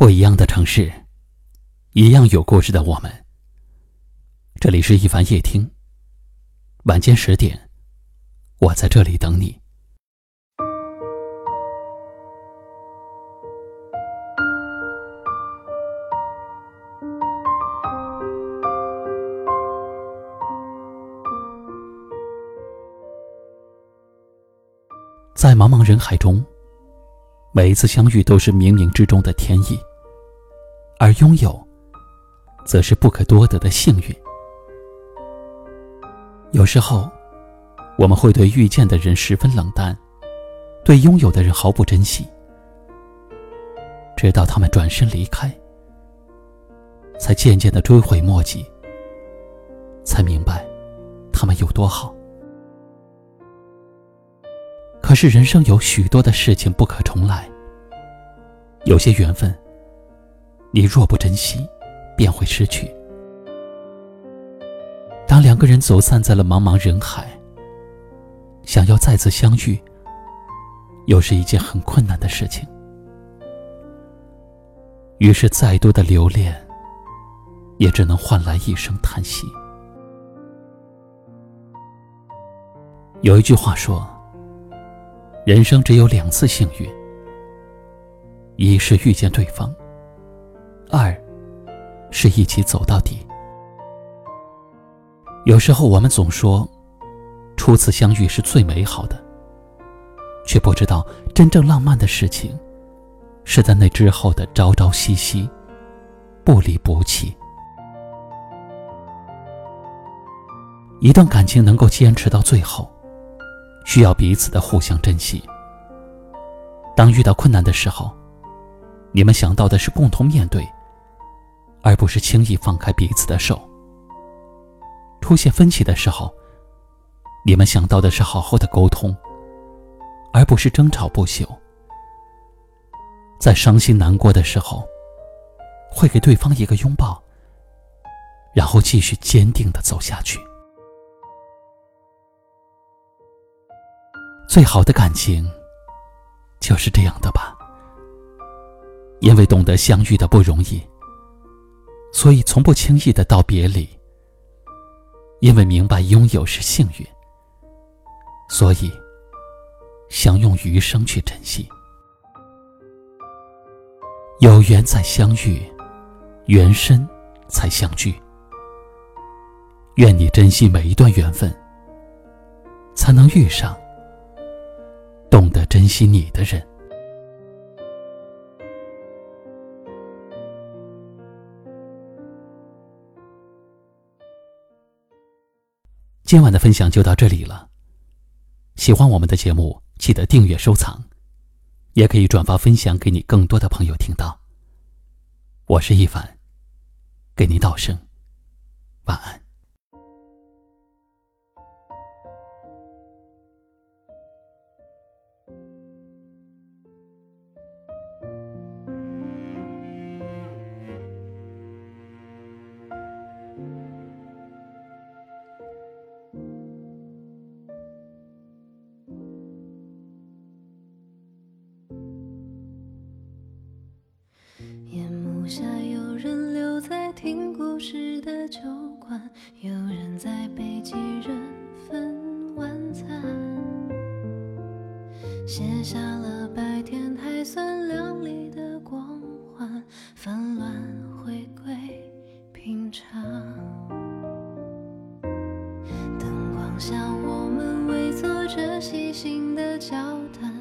不一样的城市，一样有故事的我们。这里是一凡夜听，晚间十点，我在这里等你。在茫茫人海中。每一次相遇都是冥冥之中的天意，而拥有，则是不可多得的幸运。有时候，我们会对遇见的人十分冷淡，对拥有的人毫不珍惜，直到他们转身离开，才渐渐的追悔莫及，才明白他们有多好。可是人生有许多的事情不可重来，有些缘分，你若不珍惜，便会失去。当两个人走散在了茫茫人海，想要再次相遇，又是一件很困难的事情。于是，再多的留恋，也只能换来一声叹息。有一句话说。人生只有两次幸运，一是遇见对方，二是一起走到底。有时候我们总说，初次相遇是最美好的，却不知道真正浪漫的事情，是在那之后的朝朝夕夕，不离不弃。一段感情能够坚持到最后。需要彼此的互相珍惜。当遇到困难的时候，你们想到的是共同面对，而不是轻易放开彼此的手。出现分歧的时候，你们想到的是好好的沟通，而不是争吵不休。在伤心难过的时候，会给对方一个拥抱，然后继续坚定的走下去。最好的感情，就是这样的吧。因为懂得相遇的不容易，所以从不轻易的道别离。因为明白拥有是幸运，所以想用余生去珍惜。有缘再相遇，缘深才相聚。愿你珍惜每一段缘分，才能遇上。懂得珍惜你的人。今晚的分享就到这里了。喜欢我们的节目，记得订阅收藏，也可以转发分享给你更多的朋友听到。我是一凡，给您道声晚安。卸下了白天还算亮丽的光环，纷乱回归平常。灯光下，我们围坐着细心的交谈，